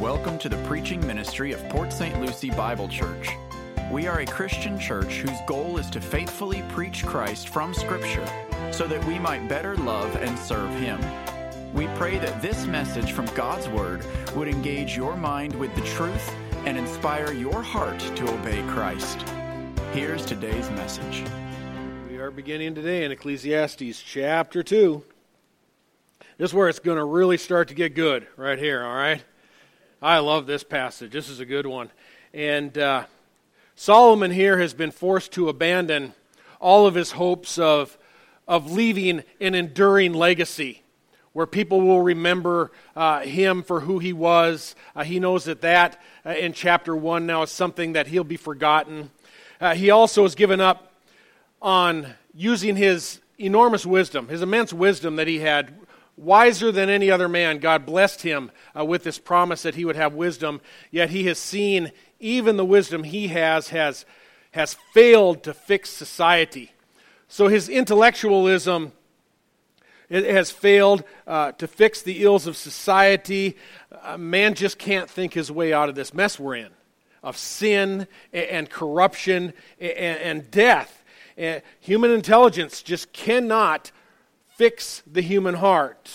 Welcome to the preaching ministry of Port St. Lucie Bible Church. We are a Christian church whose goal is to faithfully preach Christ from Scripture so that we might better love and serve Him. We pray that this message from God's Word would engage your mind with the truth and inspire your heart to obey Christ. Here's today's message. We are beginning today in Ecclesiastes chapter 2. This is where it's going to really start to get good, right here, all right? I love this passage. This is a good one. And uh, Solomon here has been forced to abandon all of his hopes of, of leaving an enduring legacy where people will remember uh, him for who he was. Uh, he knows that that uh, in chapter 1 now is something that he'll be forgotten. Uh, he also has given up on using his enormous wisdom, his immense wisdom that he had wiser than any other man. God blessed him uh, with this promise that he would have wisdom, yet he has seen even the wisdom he has has, has failed to fix society. So his intellectualism has failed uh, to fix the ills of society. Uh, man just can't think his way out of this mess we're in of sin and, and corruption and, and death. And human intelligence just cannot fix the human heart,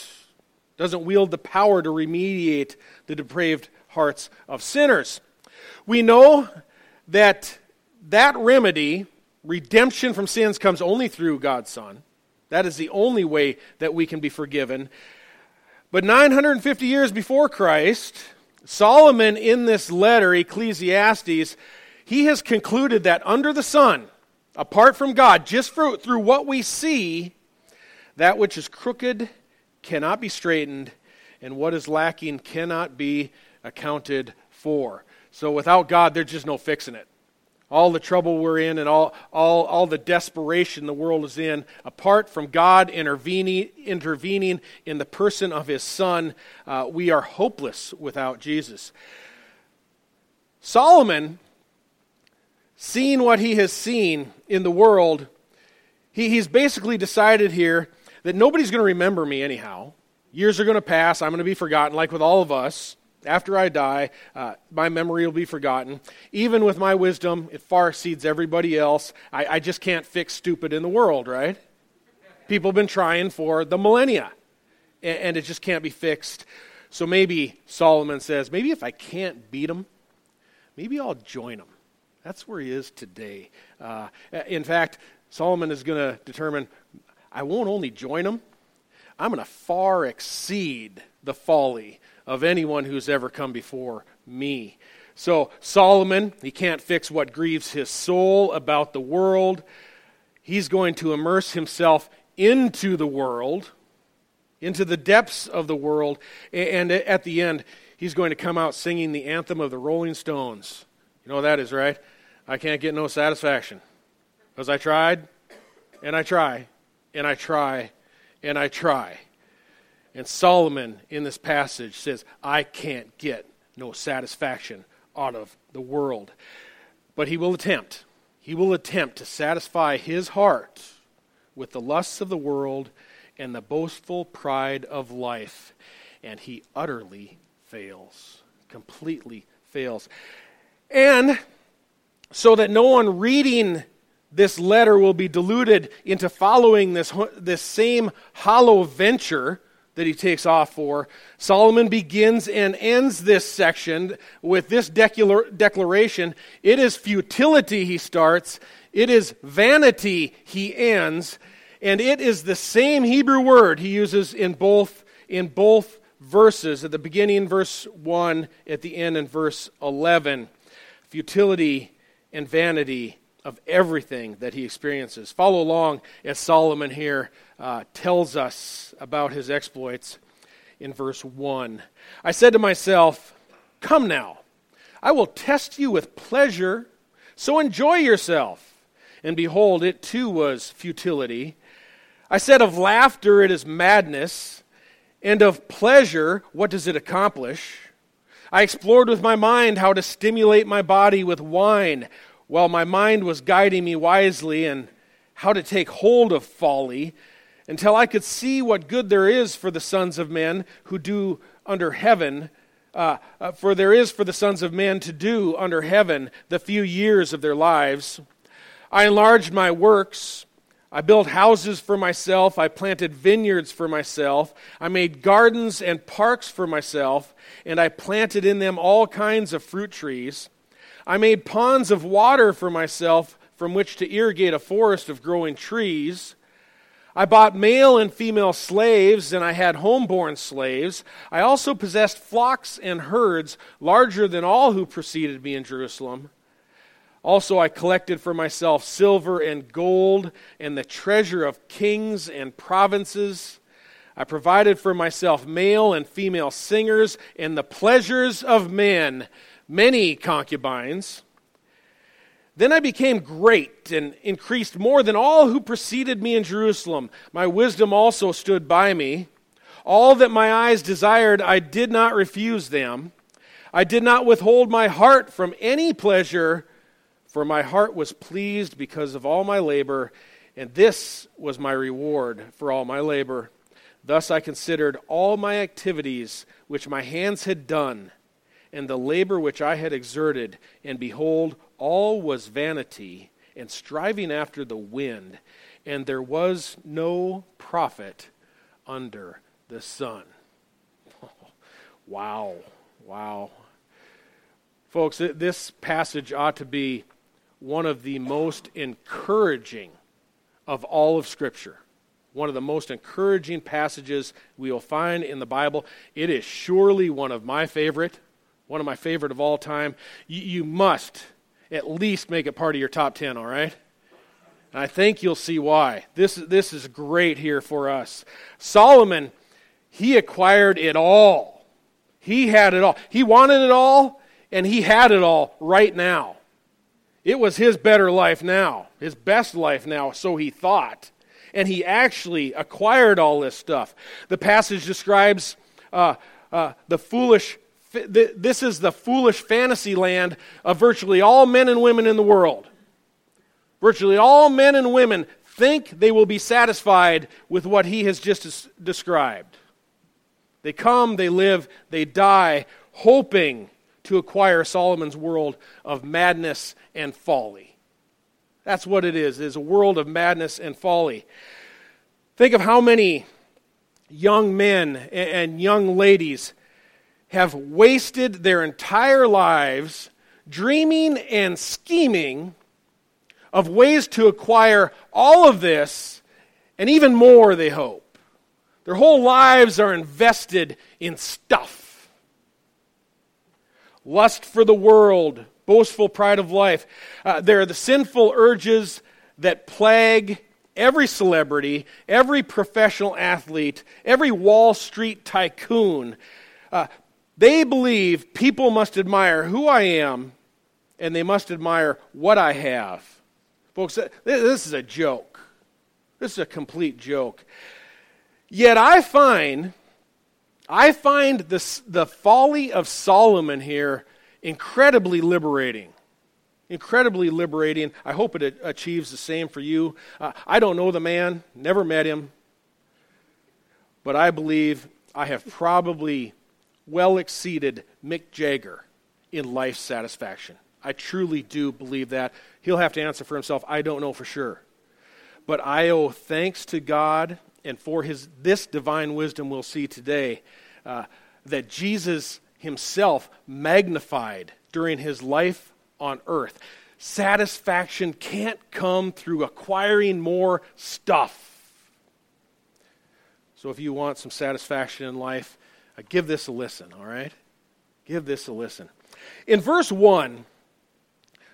doesn't wield the power to remediate the depraved hearts of sinners. We know that that remedy, redemption from sins, comes only through God's Son. That is the only way that we can be forgiven. But 950 years before Christ, Solomon, in this letter, Ecclesiastes, he has concluded that under the sun, apart from God, just for, through what we see, that which is crooked cannot be straightened, and what is lacking cannot be accounted for. So without God, there's just no fixing it. All the trouble we're in and all, all, all the desperation the world is in, apart from God intervening, intervening in the person of His Son, uh, we are hopeless without Jesus. Solomon, seeing what he has seen in the world, he, he's basically decided here that nobody's going to remember me anyhow. Years are going to pass. I'm going to be forgotten, like with all of us. After I die, uh, my memory will be forgotten. Even with my wisdom, it far exceeds everybody else. I, I just can't fix stupid in the world, right? People have been trying for the millennia, and, and it just can't be fixed. So maybe Solomon says, maybe if I can't beat them, maybe I'll join them. That's where he is today. Uh, in fact, Solomon is going to determine I won't only join them, I'm going to far exceed the folly of anyone who's ever come before me. So, Solomon, he can't fix what grieves his soul about the world. He's going to immerse himself into the world, into the depths of the world, and at the end, he's going to come out singing the anthem of the Rolling Stones. You know what that is, right? I can't get no satisfaction. Because I tried, and I try, and I try and I try. And Solomon in this passage says, I can't get no satisfaction out of the world. But he will attempt. He will attempt to satisfy his heart with the lusts of the world and the boastful pride of life. And he utterly fails, completely fails. And so that no one reading this letter will be deluded into following this, this same hollow venture that he takes off for. Solomon begins and ends this section with this declaration. It is futility, he starts. It is vanity, he ends. And it is the same Hebrew word he uses in both, in both verses, at the beginning, verse 1, at the end, in verse 11. Futility and vanity of everything that he experiences. Follow along as Solomon here uh, tells us about his exploits in verse 1. I said to myself, Come now, I will test you with pleasure, so enjoy yourself. And behold, it too was futility. I said, Of laughter, it is madness, and of pleasure, what does it accomplish? I explored with my mind how to stimulate my body with wine while my mind was guiding me wisely and how to take hold of folly, until I could see what good there is for the sons of men who do under heaven Uh, uh, for there is for the sons of men to do under heaven the few years of their lives. I enlarged my works. I built houses for myself. I planted vineyards for myself. I made gardens and parks for myself, and I planted in them all kinds of fruit trees. I made ponds of water for myself from which to irrigate a forest of growing trees. I bought male and female slaves, and I had homeborn slaves. I also possessed flocks and herds larger than all who preceded me in Jerusalem. Also, I collected for myself silver and gold and the treasure of kings and provinces. I provided for myself male and female singers and the pleasures of men, many concubines. Then I became great and increased more than all who preceded me in Jerusalem. My wisdom also stood by me. All that my eyes desired, I did not refuse them. I did not withhold my heart from any pleasure for my heart was pleased because of all my labor, and this was my reward for all my labor. Thus I considered all my activities which my hands had done, and the labor which I had exerted, and behold, all was vanity and striving after the wind, and there was no profit under the sun. wow, wow. Folks, this passage ought to be one of the most encouraging of all of Scripture. One of the most encouraging passages we will find in the Bible. It is surely one of my favorite, one of my favorite of all time. You, you must at least make it part of your top 10, all right? And I think you'll see why. This, this is great here for us. Solomon, he acquired it all. He had it all. He wanted it all, and he had it all right now. It was his better life now, his best life now, so he thought. And he actually acquired all this stuff. The passage describes uh, uh, the foolish, this is the foolish fantasy land of virtually all men and women in the world. Virtually all men and women think they will be satisfied with what he has just described. They come, they live, they die, hoping to acquire Solomon's world of madness and folly. That's what it is, it is a world of madness and folly. Think of how many young men and young ladies have wasted their entire lives dreaming and scheming of ways to acquire all of this and even more, they hope. Their whole lives are invested in stuff lust for the world, boastful pride of life. Uh, there are the sinful urges that plague every celebrity, every professional athlete, every Wall Street tycoon. Uh, they believe people must admire who I am and they must admire what I have. Folks, this is a joke. This is a complete joke. Yet I find I find this, the folly of Solomon here incredibly liberating. Incredibly liberating. I hope it achieves the same for you. Uh, I don't know the man, never met him, but I believe I have probably well exceeded Mick Jagger in life satisfaction. I truly do believe that. He'll have to answer for himself. I don't know for sure. But I owe thanks to God and for his, this divine wisdom we'll see today uh, that Jesus himself magnified during his life on earth. Satisfaction can't come through acquiring more stuff. So if you want some satisfaction in life, give this a listen, all right? Give this a listen. In verse 1,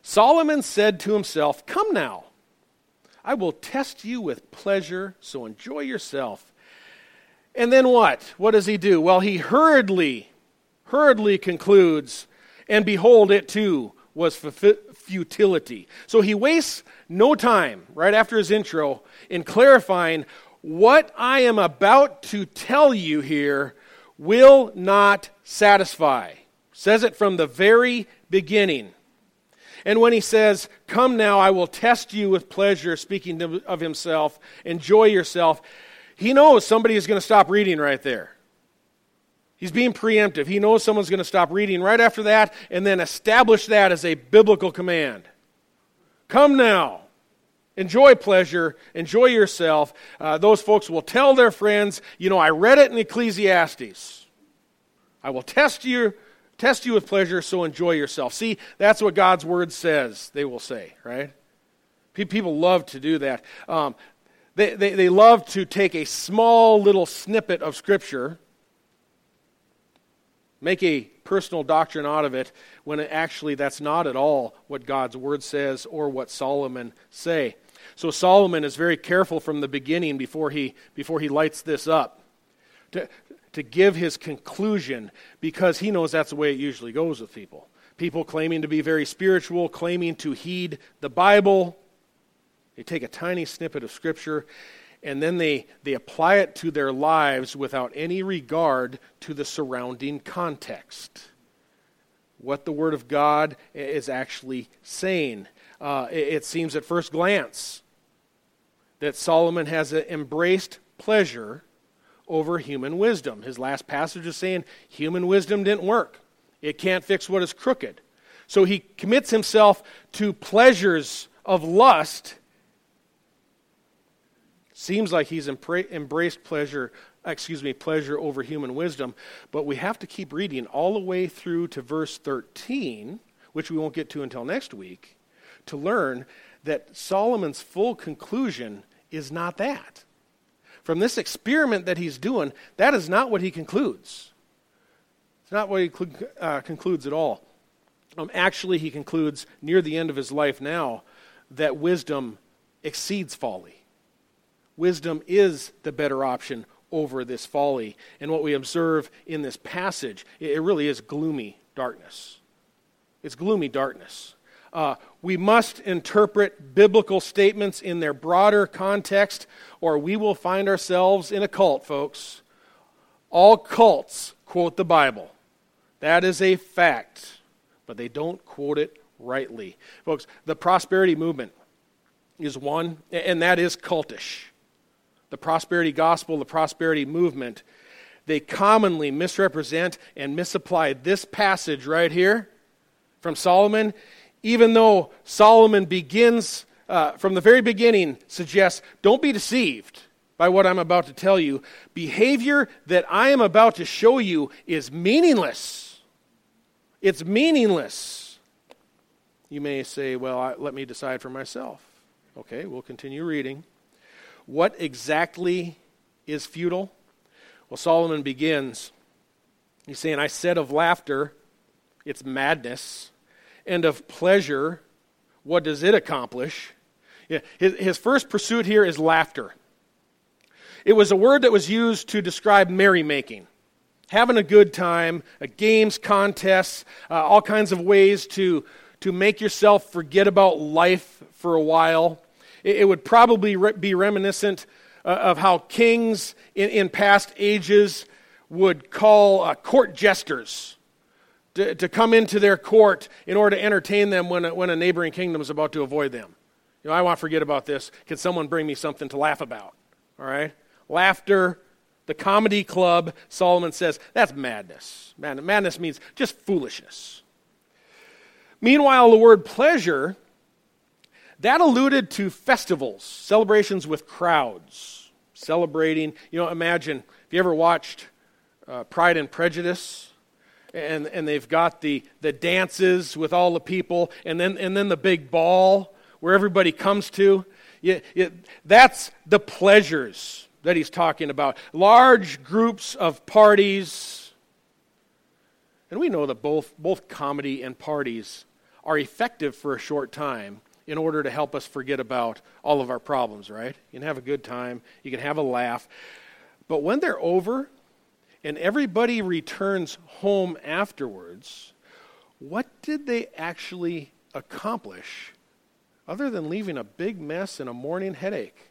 Solomon said to himself, Come now, I will test you with pleasure, so enjoy yourself. And then what? What does he do? Well, he hurriedly, hurriedly concludes, and behold, it too was futility. So he wastes no time, right after his intro, in clarifying what I am about to tell you here will not satisfy. Says it from the very beginning. And when he says, Come now, I will test you with pleasure, speaking of himself, enjoy yourself, he knows somebody is going to stop reading right there. He's being preemptive. He knows someone's going to stop reading right after that and then establish that as a biblical command. Come now. Enjoy pleasure. Enjoy yourself. Uh, those folks will tell their friends, you know, I read it in Ecclesiastes. I will test you, test you with pleasure, so enjoy yourself. See, that's what God's word says, they will say, right? People love to do that. Um, they, they, they love to take a small little snippet of Scripture make a personal doctrine out of it when actually that's not at all what God's word says or what Solomon say. So Solomon is very careful from the beginning before he before he lights this up to to give his conclusion because he knows that's the way it usually goes with people. People claiming to be very spiritual, claiming to heed the Bible, they take a tiny snippet of scripture and then they, they apply it to their lives without any regard to the surrounding context. What the Word of God is actually saying. Uh, it, it seems at first glance that Solomon has embraced pleasure over human wisdom. His last passage is saying human wisdom didn't work, it can't fix what is crooked. So he commits himself to pleasures of lust Seems like he's embraced pleasure, excuse me, pleasure over human wisdom, but we have to keep reading all the way through to verse 13, which we won't get to until next week, to learn that Solomon's full conclusion is not that. From this experiment that he's doing, that is not what he concludes. It's not what he uh, concludes at all. Um, actually, he concludes near the end of his life now that wisdom exceeds folly wisdom is the better option over this folly. And what we observe in this passage, it really is gloomy darkness. It's gloomy darkness. Uh, we must interpret biblical statements in their broader context, or we will find ourselves in a cult, folks. All cults quote the Bible. That is a fact, but they don't quote it rightly. Folks, the prosperity movement is one, and that is cultish the prosperity gospel, the prosperity movement, they commonly misrepresent and misapply this passage right here from Solomon, even though Solomon begins uh, from the very beginning, suggests don't be deceived by what I'm about to tell you. Behavior that I am about to show you is meaningless. It's meaningless. You may say, well, I, let me decide for myself. Okay, we'll continue reading. What exactly is futile? Well, Solomon begins. He's saying, I said of laughter, it's madness, and of pleasure, what does it accomplish? Yeah, his, his first pursuit here is laughter. It was a word that was used to describe merrymaking, having a good time, a games, contests, uh, all kinds of ways to, to make yourself forget about life for a while. It, would probably be reminiscent uh, of how kings in, in past ages would call uh, court jesters to, to come into their court in order to entertain them when a, when a neighboring kingdom is about to avoid them. You know, I want to forget about this. Can someone bring me something to laugh about? All right? Laughter, the comedy club, Solomon says, that's madness. Madness means just foolishness. Meanwhile, the word pleasure that alluded to festivals, celebrations with crowds, celebrating. You know, imagine if you ever watched uh, Pride and Prejudice, and, and they've got the, the dances with all the people, and then, and then the big ball where everybody comes to. You, that's the pleasures that he's talking about. Large groups of parties. And we know that both, both comedy and parties are effective for a short time in order to help us forget about all of our problems, right? You can have a good time, you can have a laugh. But when they're over and everybody returns home afterwards, what did they actually accomplish other than leaving a big mess and a morning headache?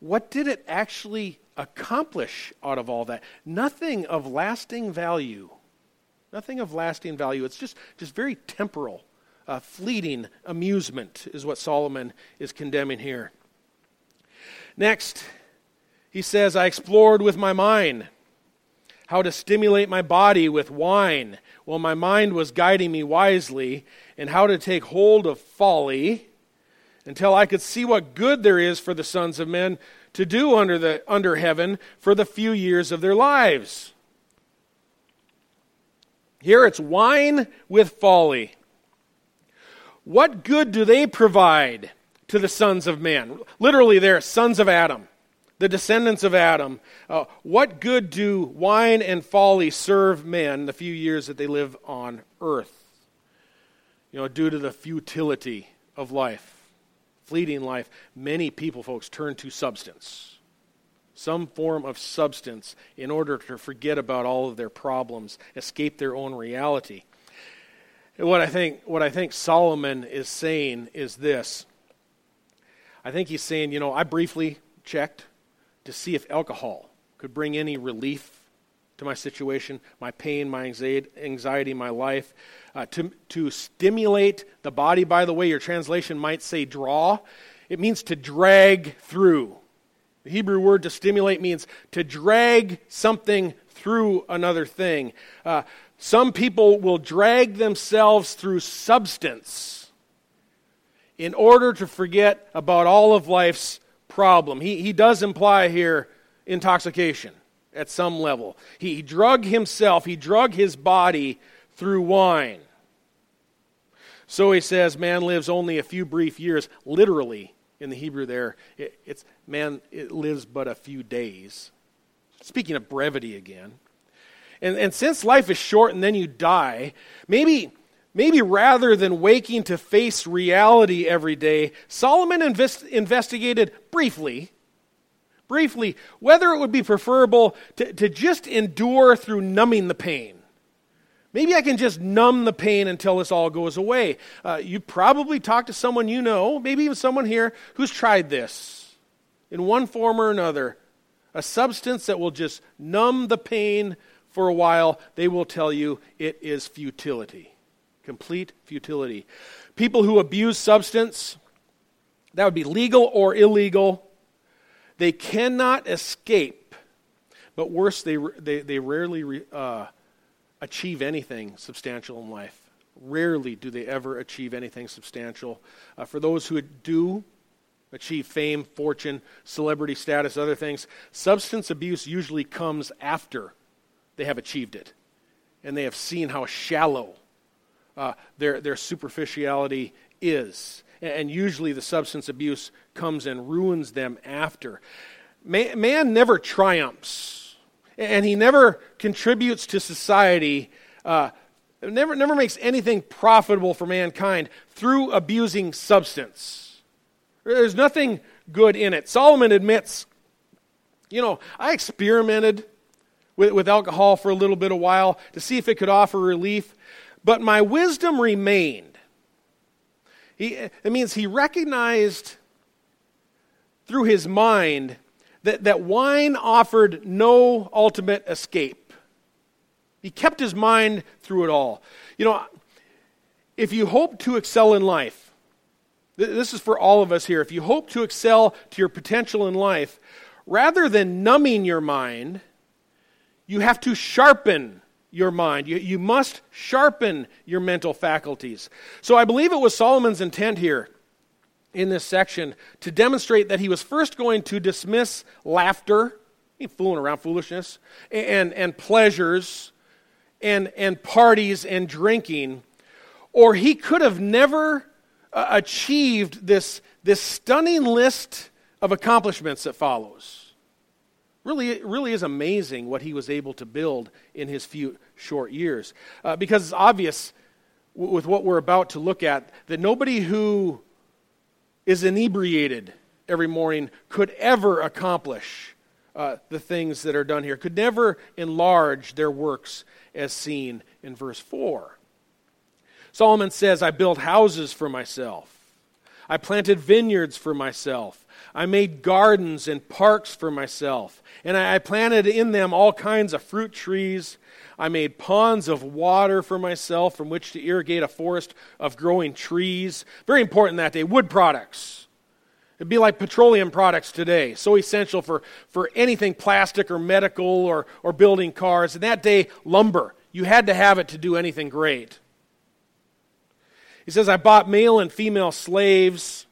What did it actually accomplish out of all that? Nothing of lasting value. Nothing of lasting value. It's just, just very temporal uh, fleeting amusement, is what Solomon is condemning here. Next, he says, I explored with my mind. how to stimulate my body with wine while my mind was guiding me wisely, and how to take hold of folly until I could see what good there is for the sons of men to do under, the, under heaven for the few years of their lives. Here it's wine with folly. What good do they provide to the sons of men? Literally, they're sons of Adam the descendants of Adam, uh, what good do wine and folly serve men the few years that they live on earth? You know, due to the futility of life, fleeting life, many people, folks, turn to substance, some form of substance, in order to forget about all of their problems, escape their own reality. And what I think, what I think Solomon is saying is this. I think he's saying, you know, I briefly checked to see if alcohol could bring any relief to my situation, my pain, my anxiety, my life. Uh, to, to stimulate the body, by the way, your translation might say draw. It means to drag through. The Hebrew word to stimulate means to drag something through another thing. Uh, some people will drag themselves through substance in order to forget about all of life's problem. He, he does imply here intoxication at some level. He, he drug himself, he drug his body through wine. So he says, man lives only a few brief years. Literally, in the Hebrew, there, it, it's man it lives but a few days. Speaking of brevity again. And, and since life is short and then you die, maybe Maybe rather than waking to face reality every day, Solomon invest, investigated briefly, briefly, whether it would be preferable to, to just endure through numbing the pain. Maybe I can just numb the pain until this all goes away. Uh, you probably talked to someone you know, maybe even someone here, who's tried this in one form or another. A substance that will just numb the pain for a while, they will tell you it is futility. Complete futility. People who abuse substance, that would be legal or illegal, they cannot escape. But worse, they, they, they rarely uh, achieve anything substantial in life. Rarely do they ever achieve anything substantial. Uh, for those who do achieve fame, fortune, celebrity status, other things, substance abuse usually comes after they have achieved it. And they have seen how shallow uh, their, their superficiality is. And usually the substance abuse comes and ruins them after. Man, man never triumphs, and he never contributes to society, uh, never, never makes anything profitable for mankind through abusing substance. There's nothing good in it. Solomon admits, you know, I experimented with, with alcohol for a little bit of while to see if it could offer relief. But my wisdom remained. He, it means he recognized through his mind that, that wine offered no ultimate escape. He kept his mind through it all. You know, if you hope to excel in life, this is for all of us here. If you hope to excel to your potential in life, rather than numbing your mind, you have to sharpen your mind. You, you must sharpen your mental faculties. So I believe it was Solomon's intent here in this section to demonstrate that he was first going to dismiss laughter, fooling around foolishness, and, and pleasures, and, and parties and drinking, or he could have never uh, achieved this, this stunning list of accomplishments that follows. Really, it really is amazing what he was able to build in his few short years. Uh, because it's obvious w- with what we're about to look at that nobody who is inebriated every morning could ever accomplish uh, the things that are done here, could never enlarge their works as seen in verse 4. Solomon says, I built houses for myself. I planted vineyards for myself. I made gardens and parks for myself. And I planted in them all kinds of fruit trees. I made ponds of water for myself from which to irrigate a forest of growing trees. Very important that day. Wood products. It'd be like petroleum products today, so essential for, for anything plastic or medical or, or building cars. In that day, lumber. You had to have it to do anything great. He says, I bought male and female slaves,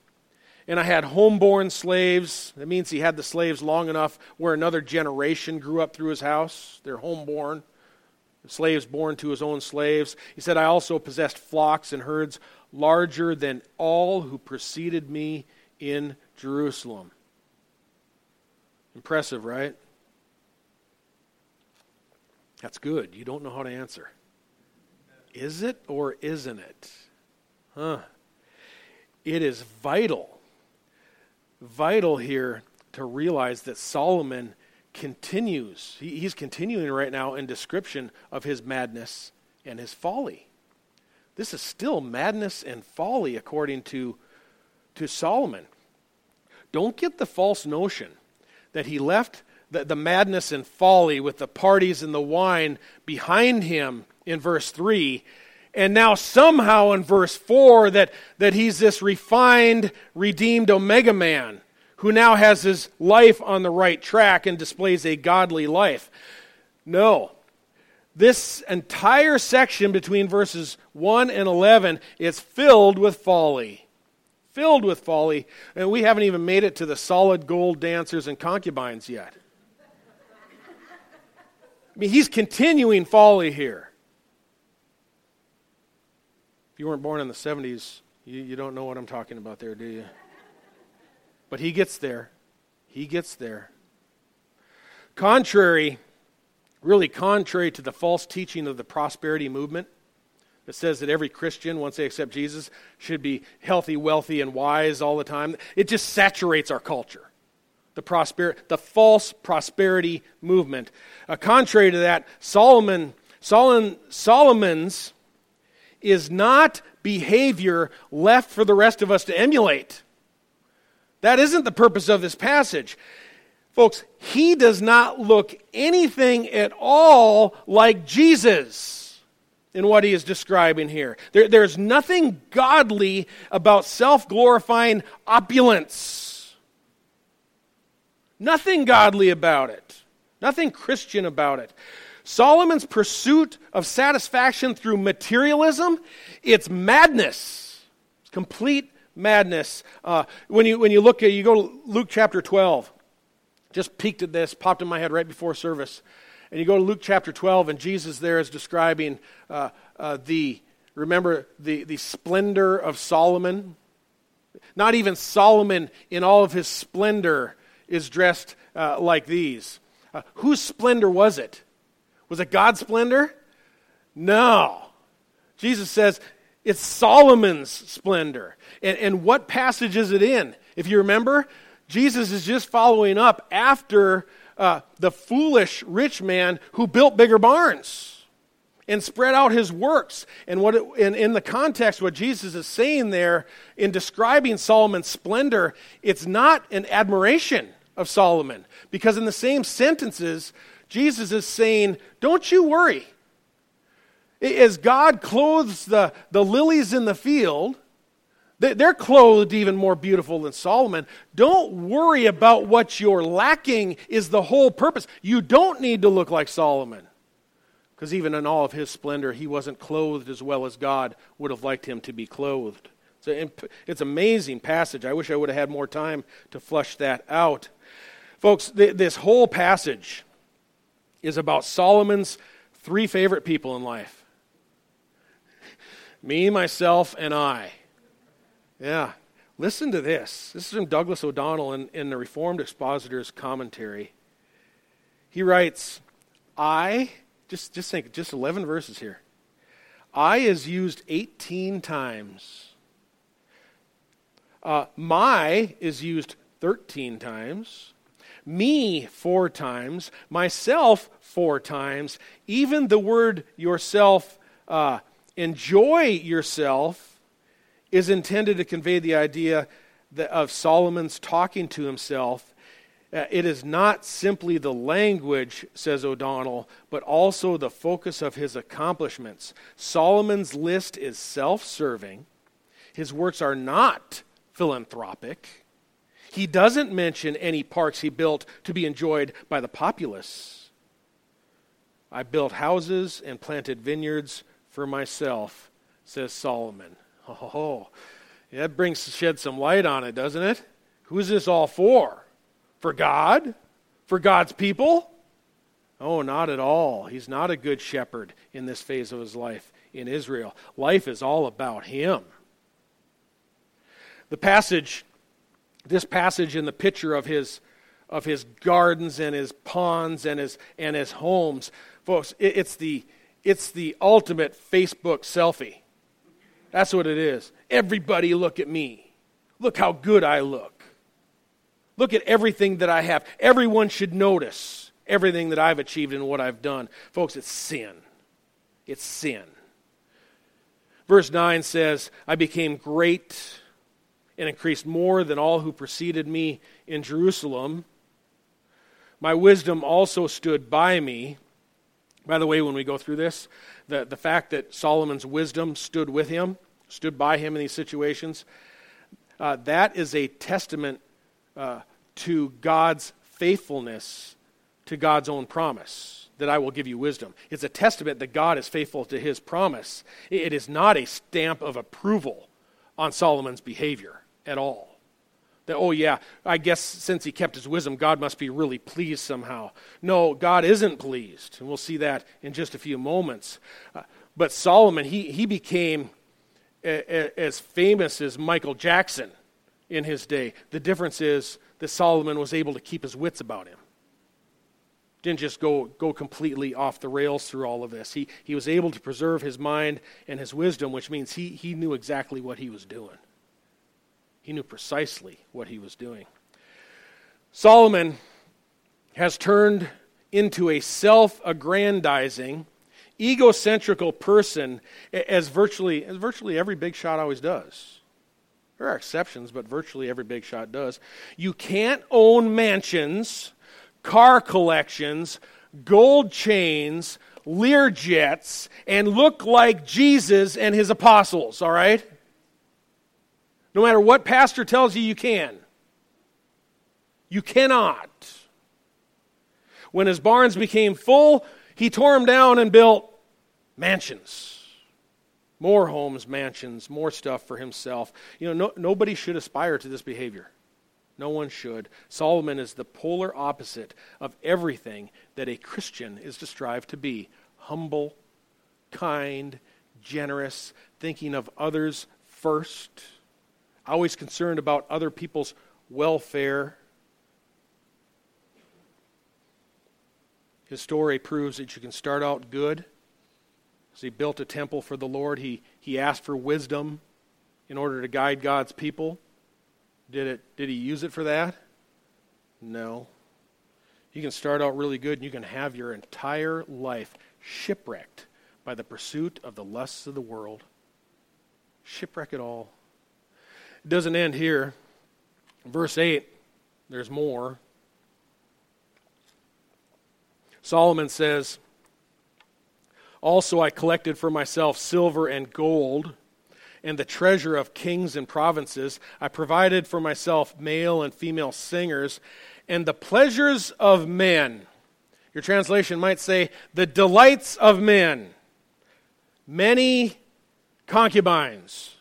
and I had homeborn slaves. That means he had the slaves long enough where another generation grew up through his house. They're homeborn. Slaves born to his own slaves. He said, I also possessed flocks and herds larger than all who preceded me in Jerusalem. Impressive, right? That's good. You don't know how to answer. Is it or isn't it? Huh. It is vital, vital here to realize that Solomon continues. He, he's continuing right now in description of his madness and his folly. This is still madness and folly according to to Solomon. Don't get the false notion that he left the, the madness and folly with the parties and the wine behind him in verse 3 and now somehow in verse 4 that, that he's this refined redeemed omega man who now has his life on the right track and displays a godly life no this entire section between verses 1 and 11 is filled with folly filled with folly, and we haven't even made it to the solid gold dancers and concubines yet. I mean, he's continuing folly here. You weren't born in the 70s, you, you don't know what I'm talking about there, do you? But he gets there. He gets there. Contrary, really contrary to the false teaching of the prosperity movement, that says that every Christian, once they accept Jesus, should be healthy, wealthy, and wise all the time. It just saturates our culture. The, prosper, the false prosperity movement. Uh, contrary to that, Solomon, Solomon, Solomon's is not behavior left for the rest of us to emulate. That isn't the purpose of this passage. Folks, he does not look anything at all like Jesus in what he is describing here. There, there's nothing godly about self glorifying opulence. Nothing godly about it. Nothing Christian about it. Solomon's pursuit of satisfaction through materialism, it's madness. It's complete madness. Uh, when, you, when you look at, you go to Luke chapter 12, just peeked at this, popped in my head right before service. And you go to Luke chapter 12, and Jesus there is describing uh, uh, the, remember, the, the splendor of Solomon. Not even Solomon, in all of his splendor, is dressed uh, like these. Uh, whose splendor was it? Was it God's splendor? No. Jesus says it's Solomon's splendor. And, and what passage is it in? If you remember, Jesus is just following up after uh, the foolish rich man who built bigger barns and spread out his works. And what it, in, in the context, what Jesus is saying there in describing Solomon's splendor, it's not an admiration of Solomon. Because in the same sentences, Jesus is saying, Don't you worry. As God clothes the, the lilies in the field, they're clothed even more beautiful than Solomon. Don't worry about what you're lacking, is the whole purpose. You don't need to look like Solomon. Because even in all of his splendor, he wasn't clothed as well as God would have liked him to be clothed. So it's an amazing passage. I wish I would have had more time to flush that out. Folks, this whole passage is about Solomon's three favorite people in life me, myself, and I. Yeah. Listen to this. This is from Douglas O'Donnell in, in the Reformed Expositor's commentary. He writes, I, just, just think, just 11 verses here. I is used 18 times. Uh, my is used 13 times. Me, four times. Myself, four times. Even the word yourself, uh, enjoy yourself, is intended to convey the idea of Solomon's talking to himself. Uh, it is not simply the language, says O'Donnell, but also the focus of his accomplishments. Solomon's list is self serving, his works are not philanthropic. He doesn't mention any parks he built to be enjoyed by the populace. I built houses and planted vineyards for myself, says Solomon. Oh, that brings shed some light on it, doesn't it? Who's this all for? For God? For God's people? Oh, not at all. He's not a good shepherd in this phase of his life in Israel. Life is all about him. The passage, this passage in the picture of his of his gardens and his ponds and his and his homes, folks, it, it's the it's the ultimate Facebook selfie. That's what it is. Everybody look at me. Look how good I look. Look at everything that I have. Everyone should notice everything that I've achieved and what I've done. Folks, it's sin. It's sin. Verse 9 says, I became great and increased more than all who preceded me in Jerusalem. My wisdom also stood by me. By the way, when we go through this, the, the fact that Solomon's wisdom stood with him, stood by him in these situations, uh, that is a testament uh, to God's faithfulness to God's own promise that I will give you wisdom. It's a testament that God is faithful to his promise. It is not a stamp of approval on Solomon's behavior at all. That, oh, yeah, I guess since he kept his wisdom, God must be really pleased somehow. No, God isn't pleased. And we'll see that in just a few moments. Uh, but Solomon, he, he became a, a, as famous as Michael Jackson in his day. The difference is that Solomon was able to keep his wits about him didn't just go, go completely off the rails through all of this. He, he was able to preserve his mind and his wisdom, which means he, he knew exactly what he was doing. He knew precisely what he was doing. Solomon has turned into a self aggrandizing, egocentrical person as virtually, as virtually every big shot always does. There are exceptions, but virtually every big shot does. You can't own mansions car collections, gold chains, Lear jets, and look like Jesus and his apostles, all right? No matter what pastor tells you, you can. You cannot. When his barns became full, he tore them down and built mansions. More homes, mansions, more stuff for himself. You know, no, nobody should aspire to this behavior. No one should. Solomon is the polar opposite of everything that a Christian is to strive to be humble, kind, generous, thinking of others first, always concerned about other people's welfare. His story proves that you can start out good. As he built a temple for the Lord, he, he asked for wisdom in order to guide God's people. Did, it, did he use it for that? No. You can start out really good and you can have your entire life shipwrecked by the pursuit of the lusts of the world. Shipwreck it all. It doesn't end here. Verse 8, there's more. Solomon says, Also I collected for myself silver and gold and the treasure of kings and provinces. I provided for myself male and female singers, and the pleasures of men. Your translation might say, the delights of men. Many concubines.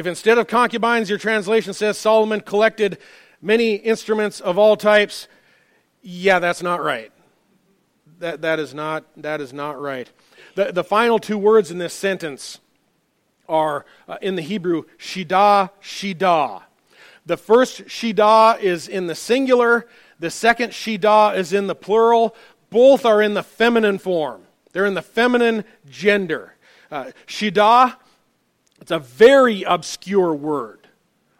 If instead of concubines, your translation says Solomon collected many instruments of all types, yeah, that's not right. That, that, is, not, that is not right. The, the final two words in this sentence are uh, in the Hebrew, shida, shida. The first shida is in the singular, the second shida is in the plural. Both are in the feminine form, they're in the feminine gender. Uh, shida, it's a very obscure word,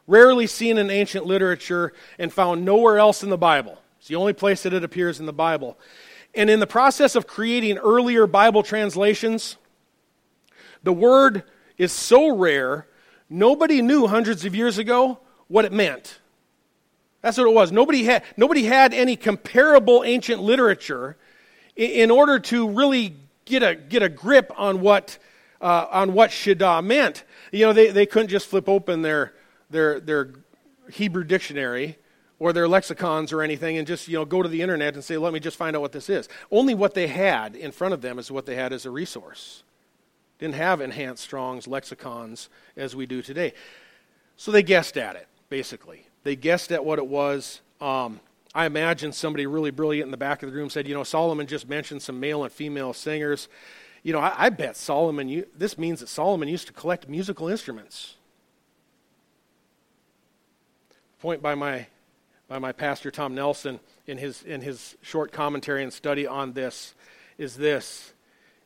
rarely seen in ancient literature and found nowhere else in the Bible. It's the only place that it appears in the Bible. And in the process of creating earlier Bible translations, the word is so rare, nobody knew hundreds of years ago what it meant. That's what it was. Nobody had, nobody had any comparable ancient literature in, in order to really get a, get a grip on what, uh, on what Shida meant. You know, they, they couldn't just flip open their, their, their Hebrew dictionary or their lexicons or anything and just you know go to the internet and say let me just find out what this is. Only what they had in front of them is what they had as a resource. Didn't have enhanced strong's lexicons as we do today. So they guessed at it basically. They guessed at what it was. Um, i imagine somebody really brilliant in the back of the room said you know solomon just mentioned some male and female singers you know i, I bet solomon this means that solomon used to collect musical instruments point by my by my pastor Tom Nelson in his, in his short commentary and study on this is this.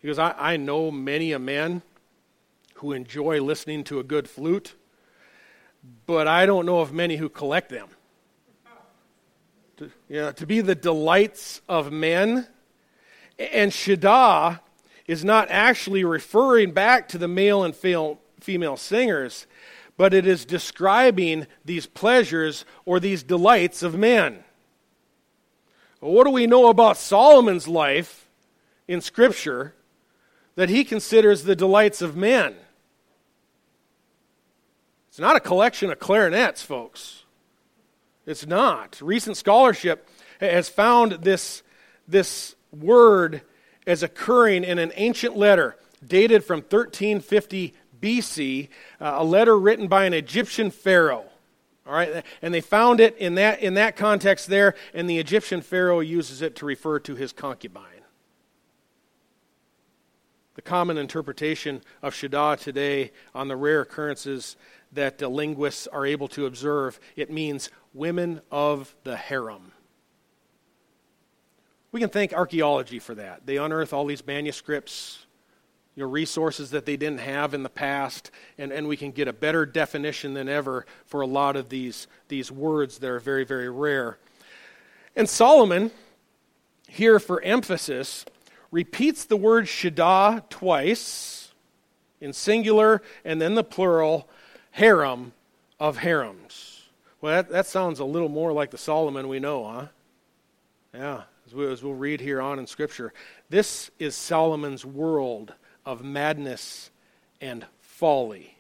He goes, I, I know many a man who enjoy listening to a good flute, but I don't know of many who collect them. To, you know, to be the delights of men. And Shada is not actually referring back to the male and female singers but it is describing these pleasures or these delights of men. what do we know about Solomon's life in Scripture that he considers the delights of men? It's not a collection of clarinets, folks. It's not. Recent scholarship has found this, this word as occurring in an ancient letter dated from 1350 BC, uh, a letter written by an Egyptian pharaoh. All right, and they found it in that, in that context there, and the Egyptian pharaoh uses it to refer to his concubine. The common interpretation of Shada today on the rare occurrences that uh, linguists are able to observe, it means women of the harem. We can thank archaeology for that. They unearth all these manuscripts, you know, resources that they didn't have in the past, and, and we can get a better definition than ever for a lot of these, these words that are very, very rare. And Solomon, here for emphasis, repeats the word Shada twice in singular and then the plural, harem of harems. Well, that, that sounds a little more like the Solomon we know, huh? Yeah, as, we, as we'll read here on in Scripture. This is Solomon's world of madness and folly.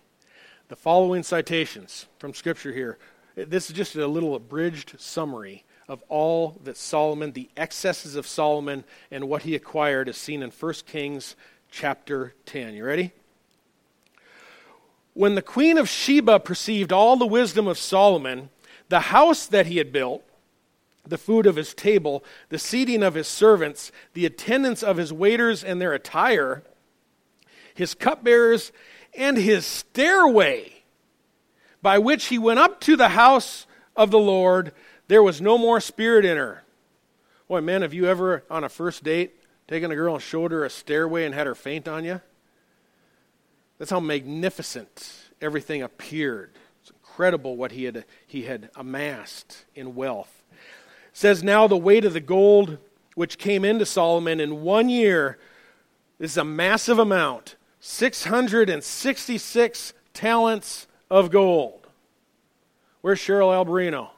The following citations from Scripture here this is just a little abridged summary of all that Solomon, the excesses of Solomon, and what he acquired is seen in 1 Kings chapter 10. You ready? When the queen of Sheba perceived all the wisdom of Solomon, the house that he had built, the food of his table, the seating of his servants, the attendance of his waiters and their attire, his cupbearers, and his stairway by which he went up to the house of the Lord, there was no more spirit in her. Boy, man, have you ever, on a first date, taken a girl and showed her a stairway and had her faint on you? That's how magnificent everything appeared. It's incredible what he had, he had amassed in wealth. Says, Now the weight of the gold which came into Solomon in one year is a massive amount 666 talents of gold. Where's Cheryl Alberino?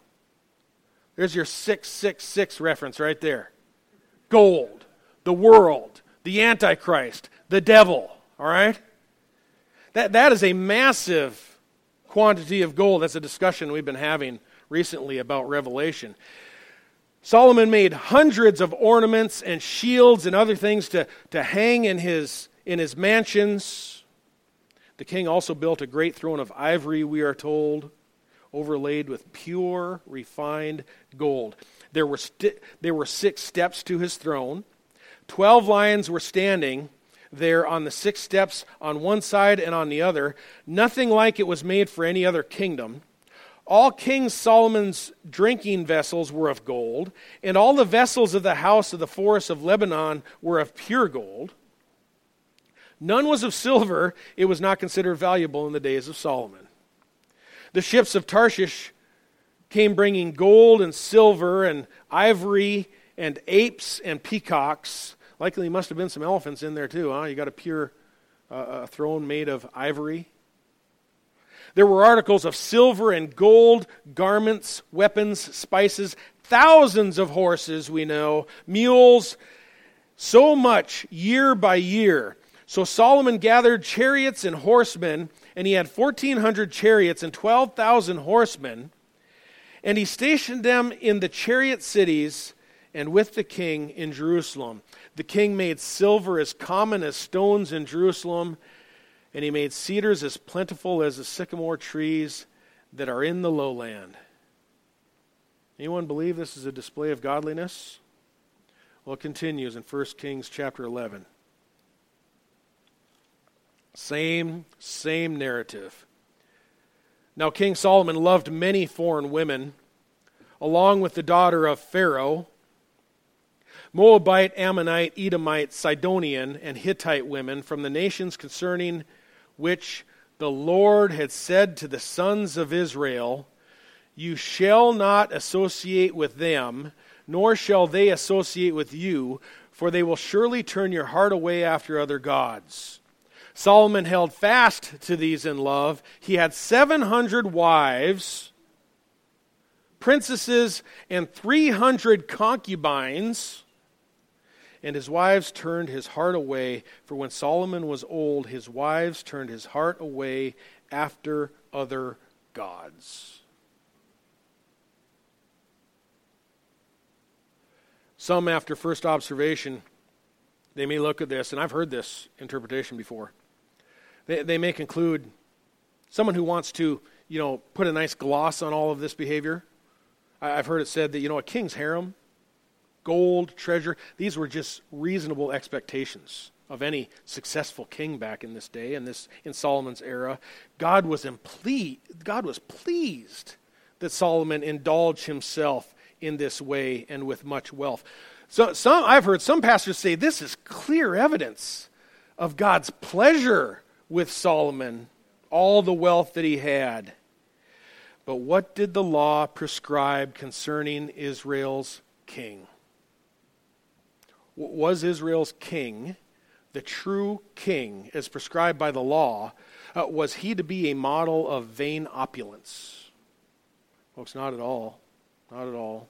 There's your 666 reference right there. Gold, the world, the Antichrist, the devil, all right? That, that is a massive quantity of gold. That's a discussion we've been having recently about Revelation. Solomon made hundreds of ornaments and shields and other things to, to hang in his in his mansions. The king also built a great throne of ivory, we are told, overlaid with pure, refined gold. There were, there were six steps to his throne. Twelve lions were standing there on the six steps on one side and on the other. Nothing like it was made for any other kingdom. All King Solomon's drinking vessels were of gold, and all the vessels of the house of the forest of Lebanon were of pure gold. None was of silver, it was not considered valuable in the days of Solomon. The ships of Tarshish came bringing gold and silver and ivory and apes and peacocks. Likely must have been some elephants in there too, huh? You got a pure uh, a throne made of ivory. There were articles of silver and gold, garments, weapons, spices, thousands of horses, we know, mules, so much year by year so Solomon gathered chariots and horsemen, and he had 1,400 chariots and 12,000 horsemen. And he stationed them in the chariot cities and with the king in Jerusalem. The king made silver as common as stones in Jerusalem, and he made cedars as plentiful as the sycamore trees that are in the lowland. Anyone believe this is a display of godliness? Well, it continues in 1 Kings chapter 11. Same, same narrative. Now, King Solomon loved many foreign women, along with the daughter of Pharaoh, Moabite, Ammonite, Edomite, Sidonian, and Hittite women from the nations concerning which the Lord had said to the sons of Israel, You shall not associate with them, nor shall they associate with you, for they will surely turn your heart away after other gods. Solomon held fast to these in love. He had 700 wives, princesses, and 300 concubines and his wives turned his heart away. For when Solomon was old, his wives turned his heart away after other gods. Some, after first observation, they may look at this, and I've heard this interpretation before. They, they may conclude someone who wants to, you know, put a nice gloss on all of this behavior. I've heard it said that, you know, a king's harem gold, treasure. These were just reasonable expectations of any successful king back in this day and this in Solomon's era. God was imple- God was pleased that Solomon indulged himself in this way and with much wealth. So some I've heard some pastors say this is clear evidence of God's pleasure with Solomon, all the wealth that he had. But what did the law prescribe concerning Israel's king? Was Israel's king, the true king, as prescribed by the law, uh, was he to be a model of vain opulence? Folks, not at all. Not at all.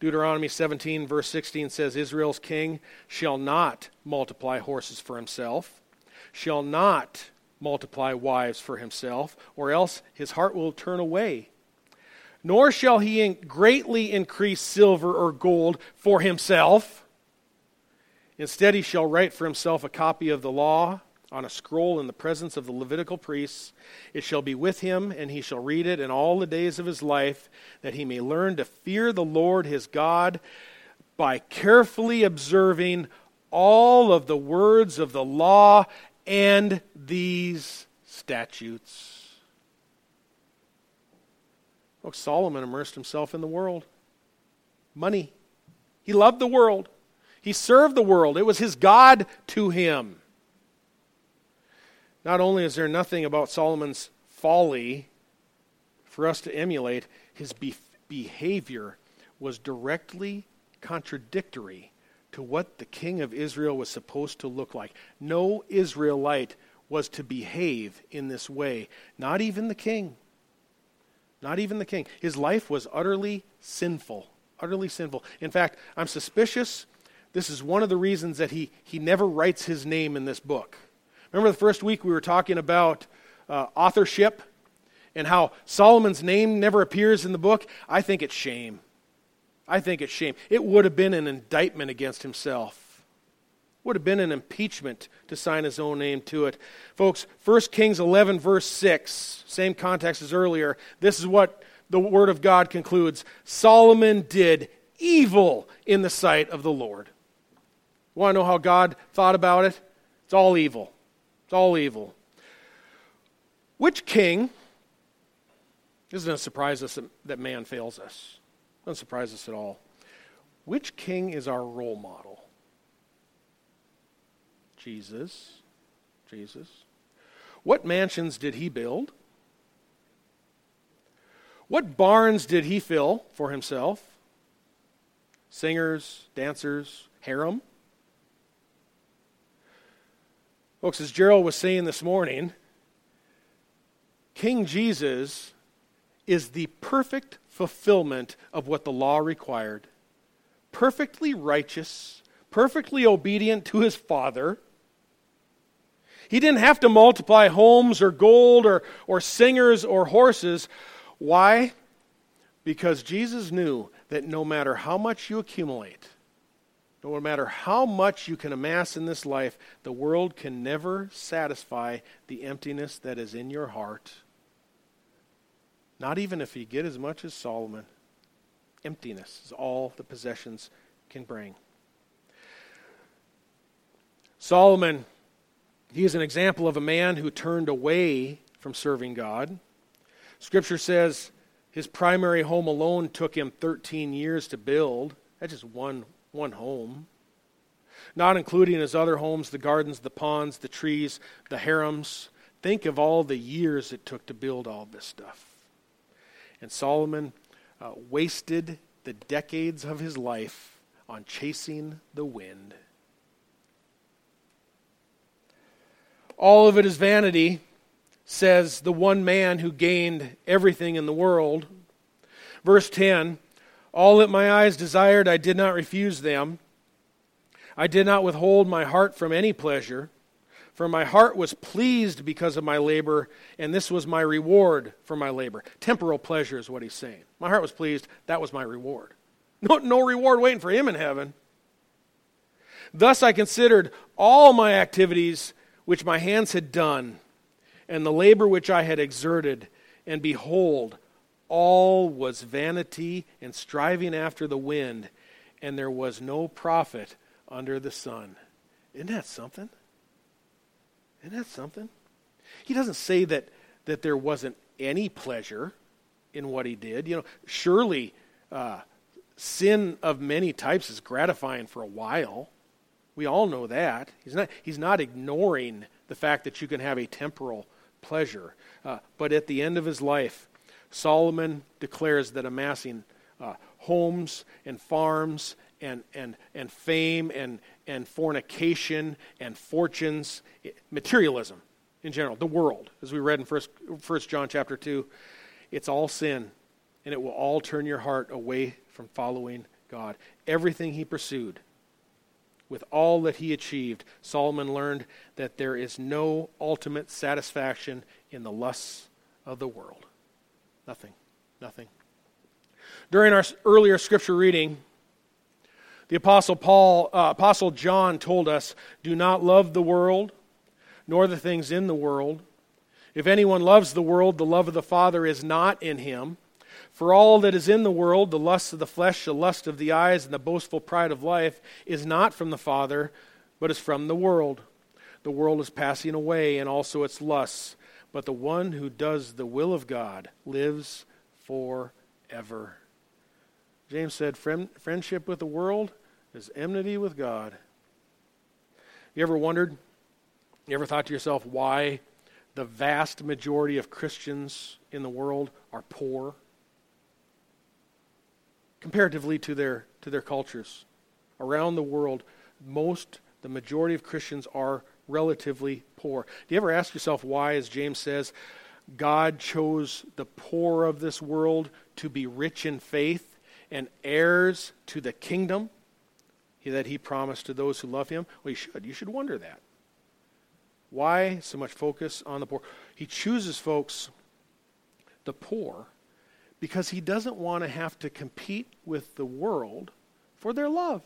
Deuteronomy 17, verse 16 says, Israel's king shall not multiply horses for himself, shall not multiply wives for himself, or else his heart will turn away. Nor shall he greatly increase silver or gold for himself Instead, he shall write for himself a copy of the law on a scroll in the presence of the Levitical priests. It shall be with him, and he shall read it in all the days of his life, that he may learn to fear the Lord his God by carefully observing all of the words of the law and these statutes. Folks, Solomon immersed himself in the world. Money. He loved the world. He served the world, it was his God to him. Not only is there nothing about Solomon's folly for us to emulate, his be- behavior was directly contradictory to what the king of Israel was supposed to look like. No Israelite was to behave in this way, not even the king. Not even the king. His life was utterly sinful. Utterly sinful. In fact, I'm suspicious this is one of the reasons that he, he never writes his name in this book. Remember the first week we were talking about uh, authorship and how Solomon's name never appears in the book? I think it's shame. I think it's shame. It would have been an indictment against himself. Would have been an impeachment to sign his own name to it. Folks, 1 Kings 11, verse 6, same context as earlier. This is what the Word of God concludes Solomon did evil in the sight of the Lord. Want to know how God thought about it? It's all evil. It's all evil. Which king, this doesn't surprise us that man fails us. Doesn't surprise us at all. Which king is our role model? Jesus. Jesus. What mansions did he build? What barns did he fill for himself? Singers, dancers, harem? Folks, as Gerald was saying this morning, King Jesus is the perfect fulfillment of what the law required. Perfectly righteous, perfectly obedient to his Father. He didn't have to multiply homes or gold or, or singers or horses. Why? Because Jesus knew that no matter how much you accumulate, no matter how much you can amass in this life, the world can never satisfy the emptiness that is in your heart. Not even if you get as much as Solomon. Emptiness is all the possessions can bring. Solomon, he is an example of a man who turned away from serving God. Scripture says his primary home alone took him 13 years to build. That's just one, one home. Not including his other homes, the gardens, the ponds, the trees, the harems. Think of all the years it took to build all this stuff. And Solomon uh, wasted the decades of his life on chasing the wind. All of it is vanity, says the one man who gained everything in the world. Verse 10 All that my eyes desired, I did not refuse them. I did not withhold my heart from any pleasure. For my heart was pleased because of my labor, and this was my reward for my labor. Temporal pleasure is what he's saying. My heart was pleased, that was my reward. No, no reward waiting for him in heaven. Thus I considered all my activities which my hands had done, and the labor which I had exerted, and behold, all was vanity and striving after the wind, and there was no profit under the sun. Isn't that something? Isn't that something? He doesn't say that, that there wasn't any pleasure in what he did. You know, surely uh, sin of many types is gratifying for a while. We all know that. He's not, he's not ignoring the fact that you can have a temporal pleasure. Uh, but at the end of his life, Solomon declares that amassing uh, homes and farms and, and, and fame and, and fornication and fortunes, materialism in general, the world, as we read in First, First John chapter 2, it's all sin, and it will all turn your heart away from following God. Everything he pursued with all that he achieved, Solomon learned that there is no ultimate satisfaction in the lusts of the world. Nothing. Nothing. During our earlier scripture reading, the apostle Paul, uh, apostle John told us, "Do not love the world, nor the things in the world. If anyone loves the world, the love of the Father is not in him." For all that is in the world, the lust of the flesh, the lust of the eyes, and the boastful pride of life, is not from the Father, but is from the world. The world is passing away, and also its lusts. But the one who does the will of God lives forever. James said, Friendship with the world is enmity with God. You ever wondered, you ever thought to yourself why the vast majority of Christians in the world are poor? comparatively to their, to their cultures. Around the world, most, the majority of Christians are relatively poor. Do you ever ask yourself why, as James says, God chose the poor of this world to be rich in faith and heirs to the kingdom that he promised to those who love him? Well, you should. You should wonder that. Why so much focus on the poor? He chooses folks, the poor, because he doesn't want to have to compete with the world for their love.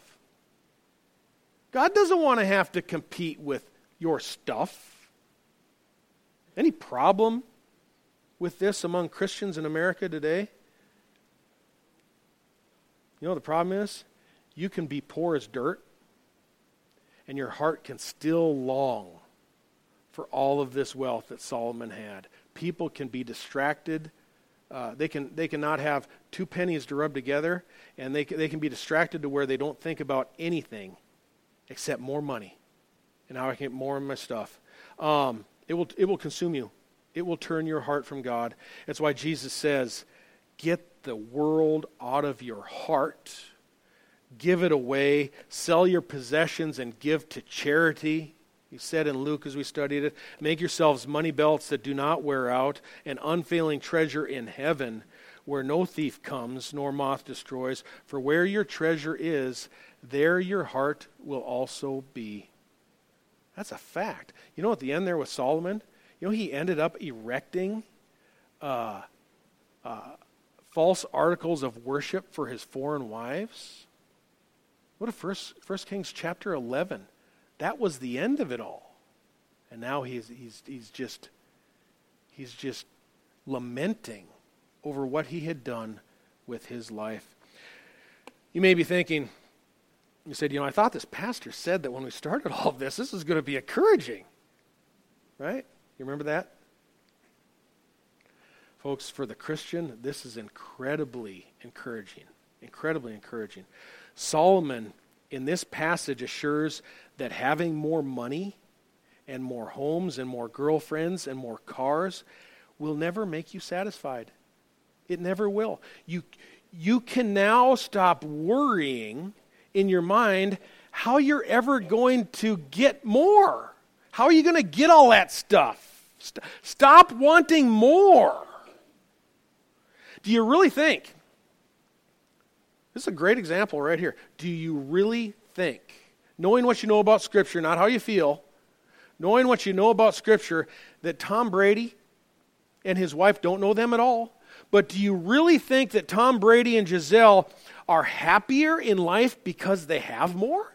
God doesn't want to have to compete with your stuff. Any problem with this among Christians in America today? You know the problem is? You can be poor as dirt, and your heart can still long for all of this wealth that Solomon had. People can be distracted uh, they can they cannot have two pennies to rub together, and they they can be distracted to where they don't think about anything except more money, and how I can get more of my stuff. Um, it will it will consume you. It will turn your heart from God. That's why Jesus says, "Get the world out of your heart." Give it away, sell your possessions and give to charity. He said in Luke as we studied it, Make yourselves money belts that do not wear out, an unfailing treasure in heaven, where no thief comes, nor moth destroys. For where your treasure is, there your heart will also be. That's a fact. You know, at the end there with Solomon, you know, he ended up erecting uh, uh, false articles of worship for his foreign wives. What a First, First Kings chapter 11? That was the end of it all. And now he's, he's, he's, just, he's just lamenting over what he had done with his life. You may be thinking, you said, you know, I thought this pastor said that when we started all of this, this is going to be encouraging. Right? You remember that? Folks, for the Christian, this is incredibly encouraging. Incredibly encouraging. Solomon, in this passage, assures that having more money and more homes and more girlfriends and more cars will never make you satisfied. It never will. You, you can now stop worrying in your mind how you're ever going to get more. How are you going to get all that stuff? St- stop wanting more. Do you really think? This is a great example right here. Do you really think, knowing what you know about Scripture, not how you feel, knowing what you know about Scripture, that Tom Brady and his wife don't know them at all? But do you really think that Tom Brady and Gisele are happier in life because they have more?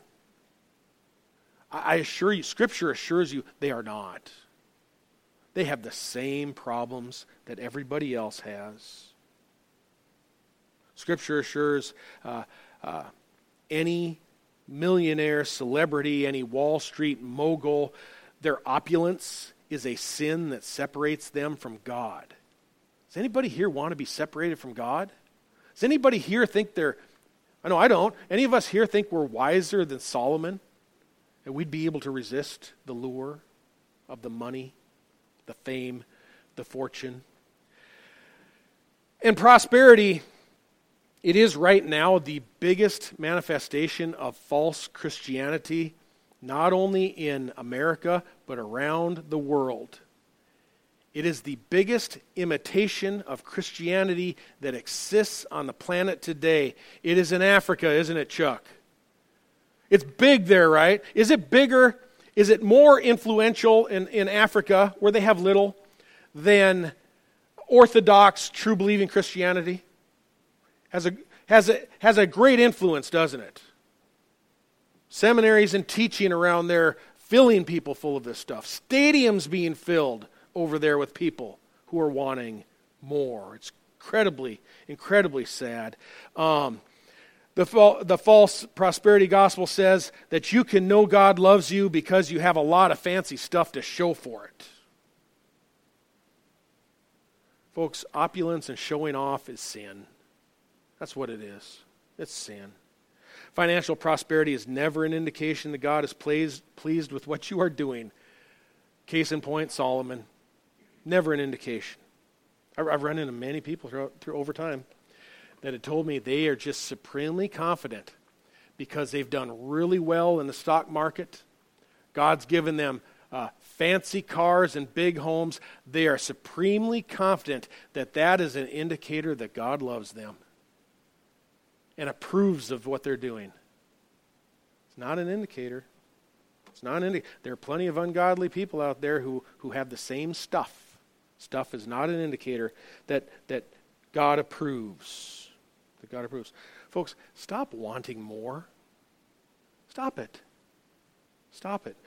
I assure you, Scripture assures you they are not. They have the same problems that everybody else has. Scripture assures uh, uh, any millionaire, celebrity, any Wall Street mogul, their opulence is a sin that separates them from God. Does anybody here want to be separated from God? Does anybody here think they're, I know I don't, any of us here think we're wiser than Solomon? And we'd be able to resist the lure of the money, the fame, the fortune. And prosperity it is right now the biggest manifestation of false Christianity, not only in America, but around the world. It is the biggest imitation of Christianity that exists on the planet today. It is in Africa, isn't it, Chuck? It's big there, right? Is it bigger? Is it more influential in, in Africa, where they have little, than Orthodox, true believing Christianity? has a, has a, has a great influence, doesn't it? Seminaries and teaching around there filling people full of this stuff. Stadiums being filled over there with people who are wanting more. It's incredibly, incredibly sad. Um, the, the false prosperity gospel says that you can know God loves you because you have a lot of fancy stuff to show for it. Folks, opulence and showing off is sin. That's what it is. It's sin. Financial prosperity is never an indication that God is pleased, pleased with what you are doing. Case in point, Solomon. Never an indication. I've run into many people through, through over time that have told me they are just supremely confident because they've done really well in the stock market. God's given them uh, fancy cars and big homes. They are supremely confident that that is an indicator that God loves them and approves of what they're doing. It's not an indicator. It's not an indicator. There are plenty of ungodly people out there who, who have the same stuff. Stuff is not an indicator that, that God approves. That God approves. Folks, stop wanting more. Stop it. Stop it.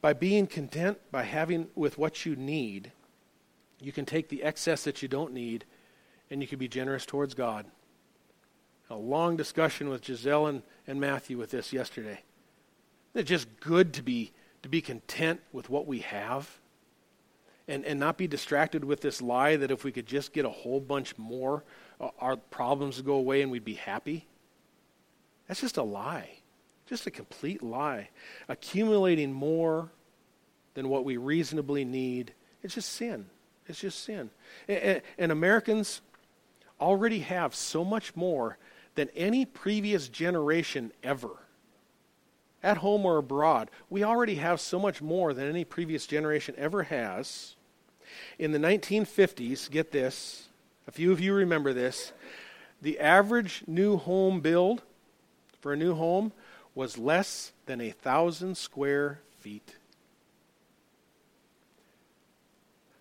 By being content, by having with what you need, you can take the excess that you don't need and you can be generous towards God a long discussion with Gisele and, and Matthew with this yesterday. Isn't just good to be, to be content with what we have and, and not be distracted with this lie that if we could just get a whole bunch more, uh, our problems would go away and we'd be happy? That's just a lie. Just a complete lie. Accumulating more than what we reasonably need, it's just sin. It's just sin. And, and Americans already have so much more than any previous generation ever. At home or abroad, we already have so much more than any previous generation ever has. In the 1950s, get this, a few of you remember this, the average new home build for a new home was less than a thousand square feet.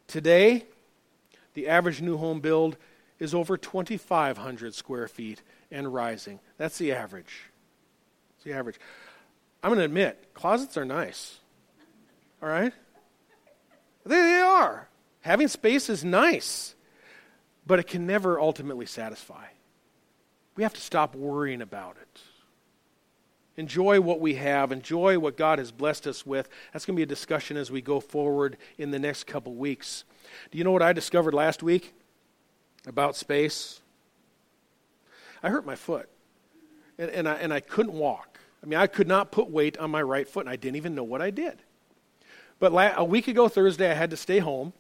Today, the average new home build is over 2,500 square feet and rising. That's the average. It's the average. I'm going to admit, closets are nice. All right? They, they are. Having space is nice, but it can never ultimately satisfy. We have to stop worrying about it. Enjoy what we have. Enjoy what God has blessed us with. That's going to be a discussion as we go forward in the next couple weeks. Do you know what I discovered last week about space? I hurt my foot, and, and, I, and I couldn't walk. I mean, I could not put weight on my right foot, and I didn't even know what I did. But la- a week ago, Thursday, I had to stay home.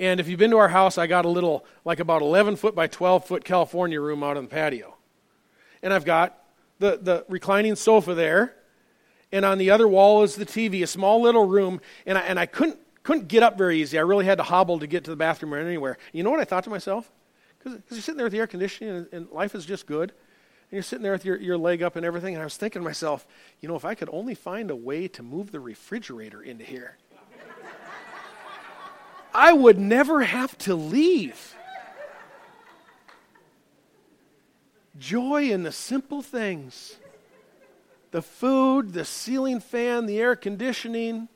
And if you've been to our house, I got a little, like about 11 foot by 12 foot California room out on the patio. And I've got the, the reclining sofa there, and on the other wall is the TV, a small little room. And I, and I couldn't, couldn't get up very easy. I really had to hobble to get to the bathroom or anywhere. You know what I thought to myself? Because you're sitting there with the air conditioning and, and life is just good and you're sitting there with your, your leg up and everything. And I was thinking to myself, you know, if I could only find a way to move the refrigerator into here, I would never have to leave. Joy in the simple things the food, the ceiling fan, the air conditioning,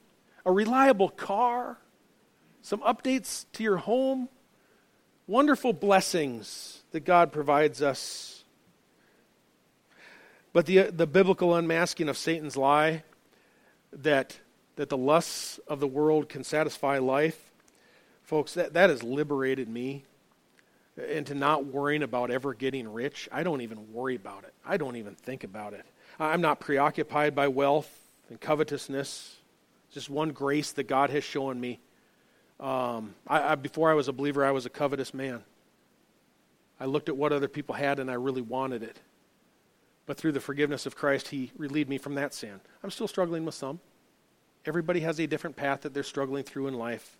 a reliable car, some updates to your home, wonderful blessings that God provides us but the, the biblical unmasking of Satan's lie that, that the lusts of the world can satisfy life, folks, that, that has liberated me into not worrying about ever getting rich. I don't even worry about it, I don't even think about it. I'm not preoccupied by wealth and covetousness. It's just one grace that God has shown me. Um, I, I, before I was a believer, I was a covetous man. I looked at what other people had and I really wanted it. But through the forgiveness of Christ, He relieved me from that sin. I'm still struggling with some. Everybody has a different path that they're struggling through in life.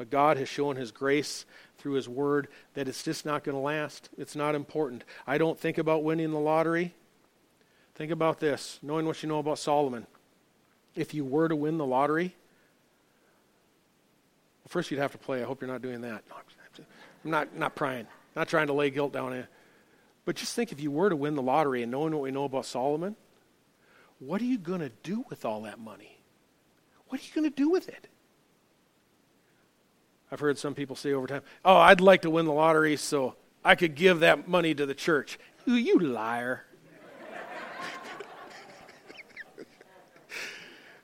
But God has shown His grace through His Word that it's just not going to last. It's not important. I don't think about winning the lottery. Think about this, knowing what you know about Solomon. If you were to win the lottery, well, first you'd have to play. I hope you're not doing that. I'm not, not prying, not trying to lay guilt down. But just think if you were to win the lottery and knowing what we know about Solomon, what are you going to do with all that money? What are you going to do with it? I've heard some people say over time, oh, I'd like to win the lottery so I could give that money to the church. You, you liar.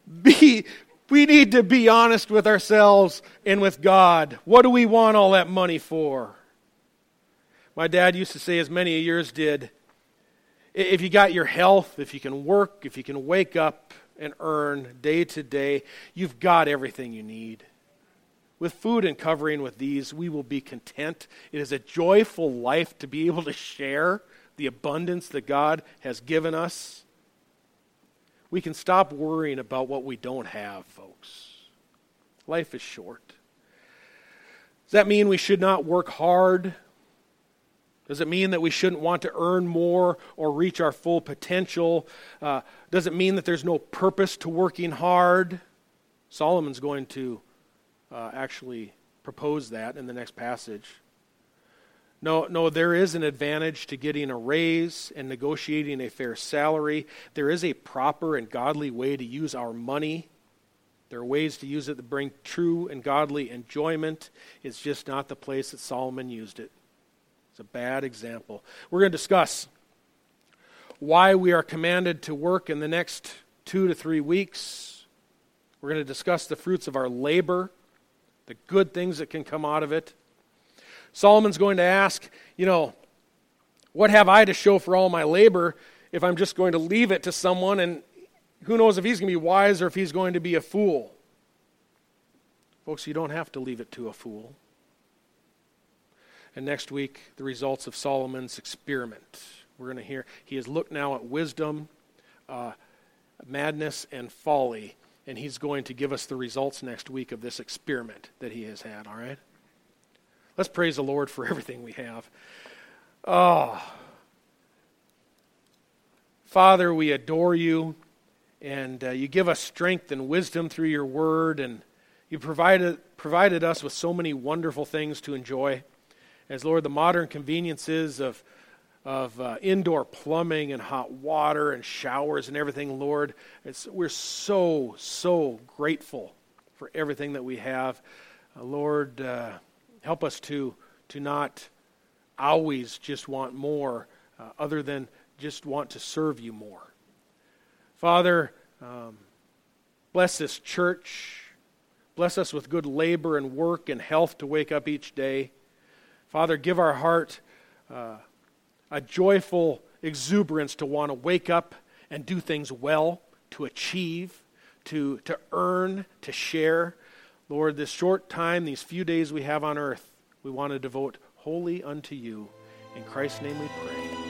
be, we need to be honest with ourselves and with God. What do we want all that money for? My dad used to say, as many of yours did, if you got your health, if you can work, if you can wake up and earn day to day, you've got everything you need. With food and covering with these, we will be content. It is a joyful life to be able to share the abundance that God has given us. We can stop worrying about what we don't have, folks. Life is short. Does that mean we should not work hard does it mean that we shouldn't want to earn more or reach our full potential? Uh, does it mean that there's no purpose to working hard? Solomon's going to uh, actually propose that in the next passage. No, no, there is an advantage to getting a raise and negotiating a fair salary. There is a proper and godly way to use our money. There are ways to use it that bring true and godly enjoyment. It's just not the place that Solomon used it. It's a bad example. We're going to discuss why we are commanded to work in the next two to three weeks. We're going to discuss the fruits of our labor, the good things that can come out of it. Solomon's going to ask, you know, what have I to show for all my labor if I'm just going to leave it to someone and who knows if he's going to be wise or if he's going to be a fool? Folks, you don't have to leave it to a fool. And next week, the results of Solomon's experiment. We're going to hear, he has looked now at wisdom, uh, madness, and folly, and he's going to give us the results next week of this experiment that he has had, all right? Let's praise the Lord for everything we have. Oh, Father, we adore you, and uh, you give us strength and wisdom through your word, and you provided, provided us with so many wonderful things to enjoy. as Lord, the modern conveniences of, of uh, indoor plumbing and hot water and showers and everything, Lord, we're so, so grateful for everything that we have. Uh, Lord, uh, help us to, to not always just want more, uh, other than just want to serve you more. Father, um, bless this church. Bless us with good labor and work and health to wake up each day. Father, give our heart uh, a joyful exuberance to want to wake up and do things well, to achieve, to, to earn, to share. Lord, this short time, these few days we have on earth, we want to devote wholly unto you. In Christ's name we pray.